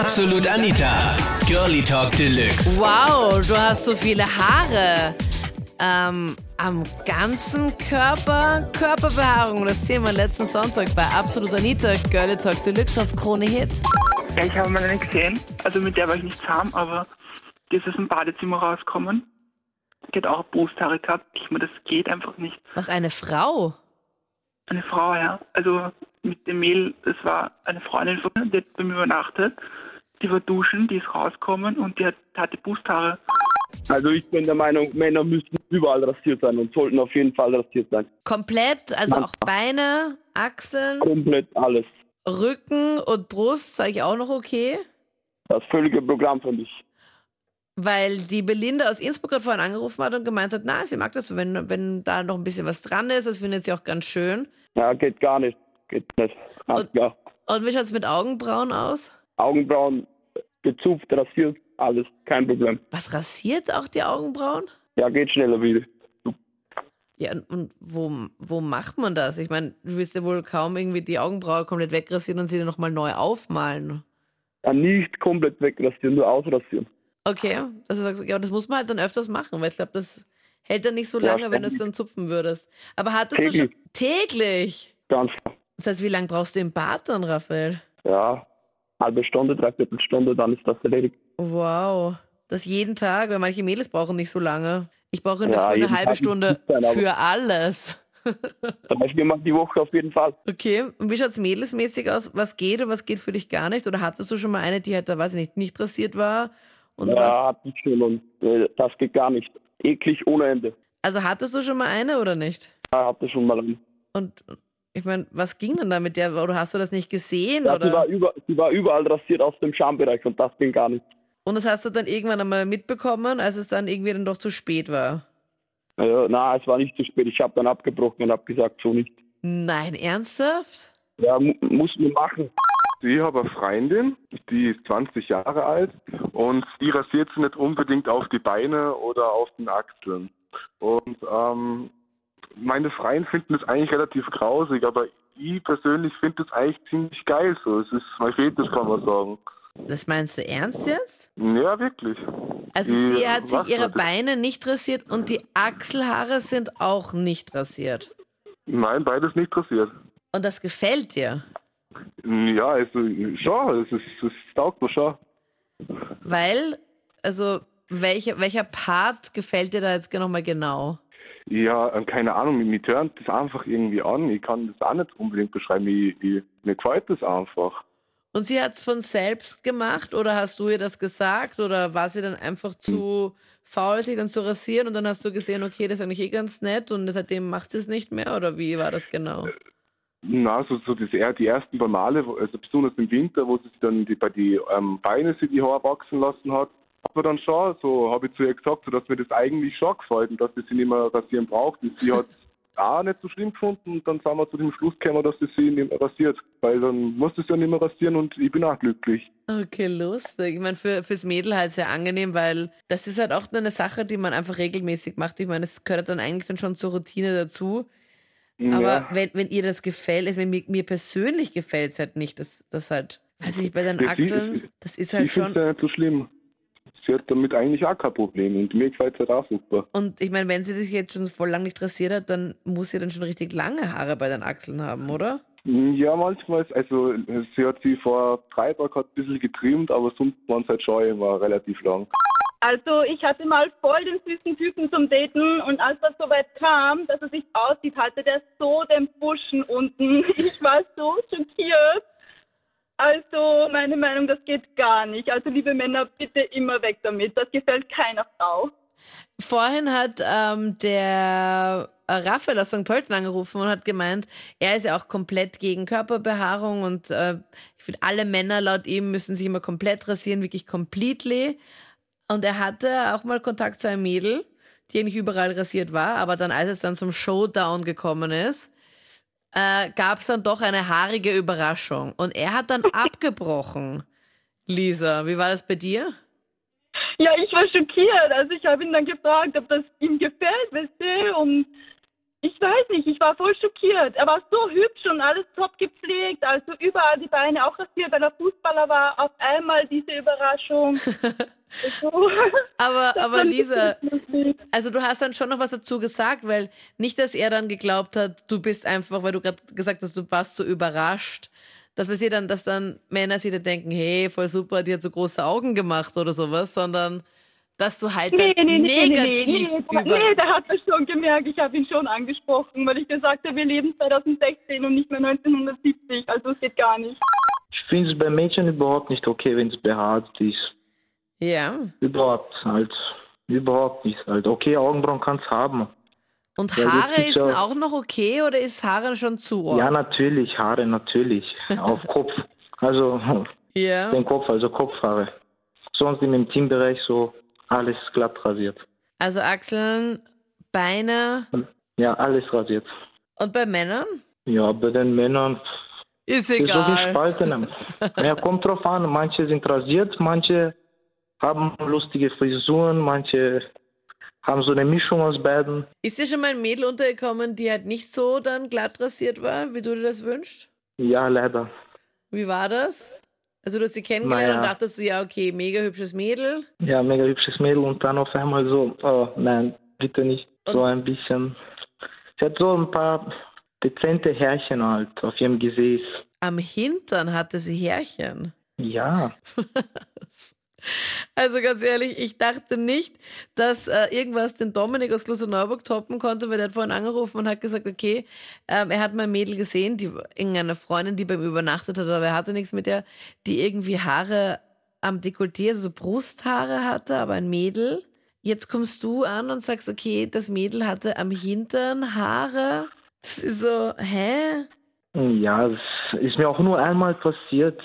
Absolut Anita. Girlie Talk Deluxe. Wow, du hast so viele Haare. Ähm, am ganzen Körper Körperbehaarung. Das sehen wir letzten Sonntag bei Absolut Anita, Girlie Talk Deluxe auf Krone Hit. Ja, ich habe mal eine gesehen. Also mit der war ich nicht zahm, aber die ist aus dem Badezimmer rausgekommen. Die hat auch Brusthaare gehabt. Ich meine, das geht einfach nicht. Was, eine Frau? Eine Frau, ja. Also mit dem Mehl, das war eine Freundin von mir, die hat bei mir übernachtet. Die war duschen, die ist rausgekommen und die hat, hatte Brusthaare. Also ich bin der Meinung, Männer müssten überall rasiert sein und sollten auf jeden Fall rasiert sein. Komplett, also auch Beine, Achseln, Komplett alles. Rücken und Brust, sage ich auch noch okay. Das völlige Programm für mich. Weil die Belinda aus Innsbruck hat vorhin angerufen hat und gemeint hat, na, sie mag das, wenn, wenn da noch ein bisschen was dran ist, das findet sie auch ganz schön. Ja, geht gar nicht. Geht nicht. Ganz Und- klar. Und wie schaut es mit Augenbrauen aus? Augenbrauen gezupft, rasiert, alles. Kein Problem. Was rasiert auch die Augenbrauen? Ja, geht schneller wieder. Ja, und- wo, wo macht man das? Ich meine, du wirst ja wohl kaum irgendwie die Augenbraue komplett wegrasieren und sie dann nochmal neu aufmalen. Ja, nicht komplett wegrasieren, nur ausrasieren. Okay, also sagst du, ja, das muss man halt dann öfters machen, weil ich glaube, das hält dann nicht so Ja, lange, wenn du es dann zupfen würdest. Aber hattest du schon täglich? Ganz klar. Das heißt, wie lange brauchst du im Bad dann, Raphael? Ja, halbe Stunde, dreiviertel Stunde, dann ist das erledigt. Wow. Das jeden Tag, weil manche Mädels brauchen nicht so lange. Ich brauche eine, Ja, eine halbe Tag Stunde sein, für alles. Drei, viermal die Woche auf jeden Fall. Okay, und wie schaut's mädelsmäßig aus? Was geht und was geht für dich gar nicht? Oder hattest du schon mal eine, die halt da, weiß ich nicht, nicht rasiert war? Und ja, was? hatte ich schon und äh, das geht gar nicht. Eklig ohne Ende. Also hattest du schon mal eine oder nicht? Ja, hatte schon mal einen. Und ich meine, was ging denn da mit der? Oder hast du das nicht gesehen? Ja, sie, war oder? über, sie war überall rasiert aus dem Schambereich und das ging gar nicht. Und das hast du dann irgendwann einmal mitbekommen, als es dann irgendwie dann doch zu spät war? Ja, na, es war nicht zu spät. Ich habe dann abgebrochen und habe gesagt, so nicht. Nein, ernsthaft? Ja, mu muss man machen. Ich habe eine Freundin, die ist 20 Jahre alt und die rasiert sich nicht unbedingt auf die Beine oder auf den Achseln. Und ähm, meine Freunde finden das eigentlich relativ grausig, aber ich persönlich finde das eigentlich ziemlich geil so. Es ist mein Fetisch, kann man sagen. Das meinst du ernst jetzt? Ja, wirklich. Also Die- sie hat sich ihre Beine nicht rasiert und die Achselhaare sind auch nicht rasiert. Nein, beides nicht rasiert. Und das gefällt dir, Ja, also schon, es, ist, es taugt mir schon. weil, also welcher, welcher Part gefällt dir da jetzt nochmal genau? Ja, äh, keine Ahnung, mir turnt das einfach irgendwie an. Ich kann das auch nicht unbedingt beschreiben. Ich, ich, mir gefällt das einfach. Und sie hat es von selbst gemacht oder hast du ihr das gesagt oder war sie dann einfach zu faul, sich dann zu rasieren und dann hast du gesehen, okay, das ist eigentlich eh ganz nett und seitdem macht sie es nicht mehr oder wie war das genau? Na, so, so das, eher die ersten paar Male, also besonders im Winter, wo sie sich dann die, bei die ähm, Beine sich die Haare wachsen lassen hat, hat man dann schon, so habe ich zu ihr gesagt, so, dass mir das eigentlich schon gefällt und dass sie sich nicht mehr rasieren braucht. Und sie hat auch nicht so schlimm gefunden und dann sind wir zu dem Schluss gekommen, dass sie sich nicht mehr rasiert, weil dann muss sie ja nicht mehr rasieren und ich bin auch glücklich. Okay, lustig. Ich meine, für, fürs Mädel halt sehr angenehm, weil das ist halt auch eine Sache, die man einfach regelmäßig macht. Ich meine, es gehört dann eigentlich dann schon zur Routine dazu. Aber ja. wenn, wenn ihr das gefällt, also mir, mir persönlich gefällt es halt nicht, dass das halt, weiß ich bei den sie- Achseln, das ist halt ich finde schon. es ja nicht so schlimm. Sie hat damit eigentlich auch kein Problem und mir gefällt es halt auch super. Und ich meine, wenn sie sich jetzt schon voll lang nicht rasiert hat, dann muss sie dann schon richtig lange Haare bei den Achseln haben, oder? Ja, manchmal, also sie hat sie vor drei Tagen ein bisschen getrimmt, aber sonst waren es halt schon immer relativ lang. Also ich hatte mal voll den süßen Typen zum Daten und als das soweit kam, dass er sich aussieht, hatte der so den Buschen unten. Ich war so schockiert. Also meine Meinung, das geht gar nicht. Also liebe Männer, bitte immer weg damit. Das gefällt keiner Frau. Vorhin hat ähm, der Raphael aus St. Pölten angerufen und hat gemeint, er ist ja auch komplett gegen Körperbehaarung und äh, ich finde, alle Männer laut ihm müssen sich immer komplett rasieren, wirklich completely. Und er hatte auch mal Kontakt zu einem Mädel, die eigentlich überall rasiert war, aber dann, als es dann zum Showdown gekommen ist, äh, gab es dann doch eine haarige Überraschung. Und er hat dann abgebrochen. Lisa, wie war das bei dir? Ja, ich war schockiert. Also ich habe ihn dann gefragt, ob das ihm gefällt, weißt du? Weiß nicht, ich war voll schockiert. Er war so hübsch und alles top gepflegt, also überall die Beine auch rasiert, weil er Fußballer war. Auf einmal diese Überraschung. So. Aber, Das aber Lisa, also du hast dann schon noch was dazu gesagt, weil nicht, dass er dann geglaubt hat, du bist einfach, weil du gerade gesagt hast, du warst so überrascht, dass wir sie dann, dass dann Männer sich dann denken, hey, voll super, die hat so große Augen gemacht oder sowas, sondern dass du halt Nee, nee, nee, nee, nee, negativ nee, nee, über... nee, der hat das schon gemerkt. Ich habe ihn schon angesprochen, weil ich gesagt habe, wir leben 2016 und nicht mehr 1970. Also es geht gar nicht. Ich finde es bei Mädchen überhaupt nicht okay, wenn es behaart ist. Ja. Überhaupt halt. Überhaupt nicht halt. Okay, Augenbrauen kannst haben. Und Ja, Haare ist denn auch noch okay oder ist Haare schon zu arg? Ja, natürlich, Haare natürlich. Auf Kopf. Also Ja. den Kopf, also Kopfhaare. Sonst im Intimbereich so alles glatt rasiert. Also Achseln, Beine Ja, alles rasiert. und bei Männern? Ja, bei den Männern Ist egal. gespalten. ja, kommt drauf an. Manche sind rasiert, manche haben lustige Frisuren, manche haben so eine Mischung aus beiden. Ist dir schon mal ein Mädel untergekommen, die halt nicht so dann glatt rasiert war, wie du dir das wünschst? Ja, leider. Wie war das? Also du hast sie kennengelernt Naja. und dachtest du, ja, okay, mega hübsches Mädel. Ja, mega hübsches Mädel und dann auf einmal so, oh nein, bitte nicht. So Und- ein bisschen. Sie hat so ein paar dezente Härchen halt auf ihrem Gesäß. Am Hintern hatte sie Härchen. Ja, Also ganz ehrlich, ich dachte nicht, dass äh, irgendwas den Dominik aus Klosterneuburg toppen konnte, weil der hat vorhin angerufen und hat gesagt, okay, ähm, er hat mal ein Mädel gesehen, die irgendeine Freundin, die bei ihm übernachtet hat, aber er hatte nichts mit der, die irgendwie Haare am Dekolleté, also so Brusthaare hatte, aber ein Mädel. Jetzt kommst du an und sagst, okay, das Mädel hatte am Hintern Haare. Das ist so, hä? ja, das ist mir auch nur einmal passiert.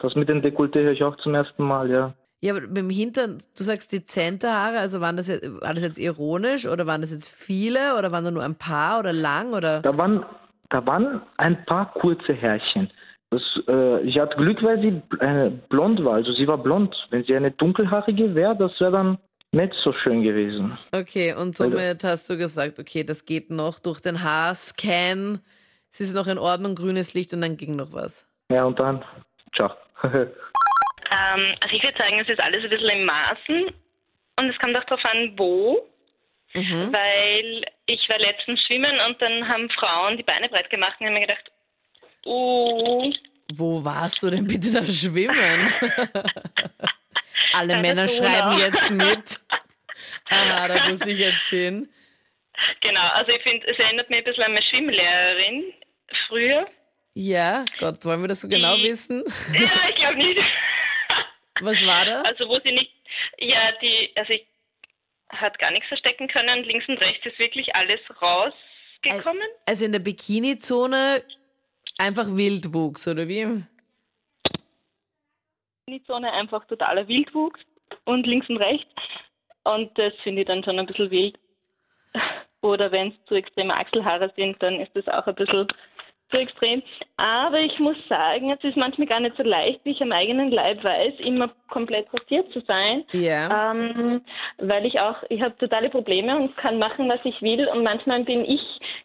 Das mit dem Dekolleté höre ich auch zum ersten Mal, ja. Ja, aber mit dem Hintern, du sagst dezente Haare, also waren das jetzt, war das jetzt ironisch oder waren das jetzt viele oder waren da nur ein paar oder lang oder? Da waren, da waren ein paar kurze Härchen. Das, äh, ich hatte Glück, weil sie äh, blond war. Also sie war blond. Wenn sie eine dunkelhaarige wäre, das wäre dann nicht so schön gewesen. Okay, und somit hast du gesagt, okay, das geht noch durch den Haarscan. Es ist noch in Ordnung, grünes Licht und dann ging noch was. Ja, und dann, ciao. Ähm, also ich würde sagen, es ist alles ein bisschen im Maßen und es kommt auch darauf an, wo, Mhm. weil ich war letztens schwimmen und dann haben Frauen die Beine breit gemacht und ich habe mir gedacht, uh, Wo warst du denn bitte da schwimmen? Alle Männer schreiben jetzt mit. Aha, da muss ich jetzt hin. genau, also ich finde, es erinnert mich ein bisschen an meine Schwimmlehrerin früher. Ja, Gott, wollen wir das so genau Die- wissen? Ja, ich glaube nicht. Was war da? Also wo sie nicht, ja, die, also ich hat gar nichts verstecken können. Links und rechts ist wirklich alles rausgekommen. Also in der Bikini-Zone einfach Wildwuchs, oder wie? Die Zone einfach totaler Wildwuchs und links und rechts. Und das finde ich dann schon ein bisschen wild. Oder wenn es zu extreme Achselhaare sind, dann ist das auch ein bisschen zu extrem. Aber ich muss sagen, es ist manchmal gar nicht so leicht, wie ich am eigenen Leib weiß, immer komplett rasiert zu sein. Ja. Ähm, weil ich auch, ich habe totale Probleme und kann machen, was ich will. Und manchmal bin ich,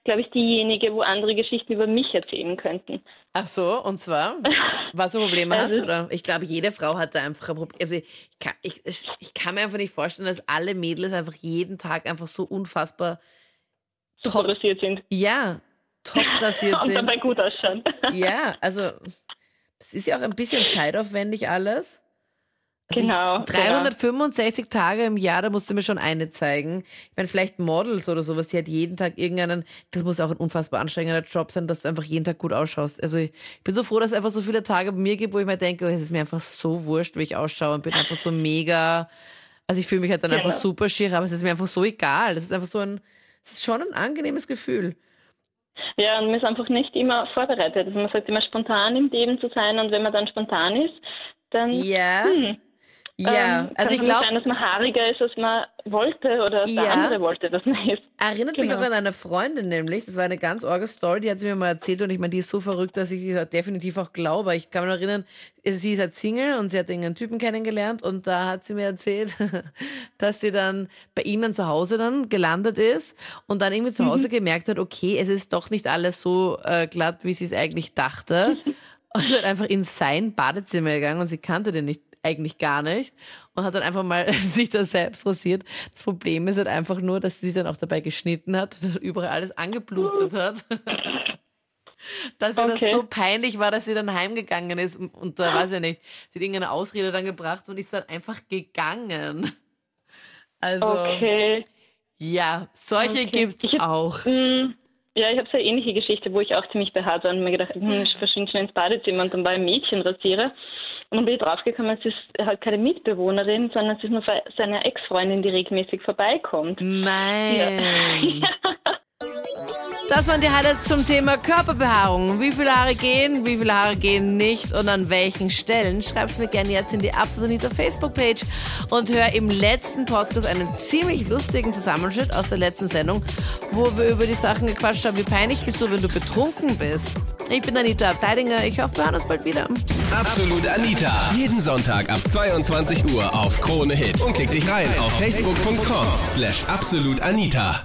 glaube ich, diejenige, wo andere Geschichten über mich erzählen könnten. Ach so, und zwar? Was für Probleme hast Also- du da? Ich glaube, jede Frau hat da einfach ein Problem. Also ich, kann, ich, ich kann mir einfach nicht vorstellen, dass alle Mädels einfach jeden Tag einfach so unfassbar top, sind. ja, top rasiert Und sind. dabei gut ausschauen. Ja, also das ist ja auch ein bisschen zeitaufwendig alles. Also Genau, Ich, 365 Tage im Jahr, da musst du mir schon eine zeigen. Ich meine, vielleicht Models oder sowas, die halt jeden Tag irgendeinen, das muss auch ein unfassbar anstrengender Job sein, dass du einfach jeden Tag gut ausschaust. Also ich bin so froh, dass es einfach so viele Tage bei mir gibt, wo ich mir denke, oh, es ist mir einfach so wurscht, wie ich ausschaue und bin einfach so mega, also ich fühle mich halt dann einfach Genau. super schier, aber es ist mir einfach so egal. Das ist einfach so ein, es ist schon ein angenehmes Gefühl. Ja, und man ist einfach nicht immer vorbereitet. Also man sagt immer spontan im Leben zu sein und wenn man dann spontan ist, dann Ja. hm, Ja, ähm, also ich glaube, sein, dass man haariger ist, als man wollte oder als Ja. der andere wollte, dass man ist. Erinnert mich Genau. auch an eine Freundin nämlich. Das war eine ganz orge Story, die hat sie mir mal erzählt und ich meine, die ist so verrückt, dass ich die definitiv auch glaube. Ich kann mich noch erinnern, sie ist halt Single und sie hat irgendeinen Typen kennengelernt und da hat sie mir erzählt, dass sie dann bei ihm dann zu Hause dann gelandet ist und dann irgendwie zu Hause gemerkt hat, okay, es ist doch nicht alles so äh, glatt, wie sie es eigentlich dachte. Und ist halt einfach in sein Badezimmer gegangen und sie kannte den nicht eigentlich gar nicht und hat dann einfach mal sich da selbst rasiert. Das Problem ist halt einfach nur, dass sie sich dann auch dabei geschnitten hat, dass überall alles angeblutet hat. Dass ihr Okay. das so peinlich war, dass sie dann heimgegangen ist und, und da weiß ich nicht, sie hat irgendeine Ausrede dann gebracht und ist dann einfach gegangen. Also, Okay. ja, solche Okay. gibt's Ich hab- auch. Mm, Ja, ich habe so eine ähnliche Geschichte, wo ich auch ziemlich behaart war und mir gedacht, hm, ich verschwinde schnell ins Badezimmer und dann war ich Mädchenrasierer. Und dann bin ich draufgekommen, es ist halt keine Mitbewohnerin, sondern es ist nur seine Ex-Freundin, die regelmäßig vorbeikommt. Nein. Das waren die Highlights zum Thema Körperbehaarung. Wie viele Haare gehen, wie viele Haare gehen nicht und an welchen Stellen? Schreib's mir gerne jetzt in die Absolute Facebook-Page und hör im letzten Podcast einen ziemlich lustigen Zusammenschnitt aus der letzten Sendung, wo wir über die Sachen gequatscht haben, wie peinlich bist du, wenn du betrunken bist. Ich bin Anita Abteidinger. Ich hoffe, wir hören uns bald wieder. Absolut Anita. Jeden Sonntag ab 22 Uhr auf Krone Hit. Und klick dich rein auf facebook.com slash absolutanita.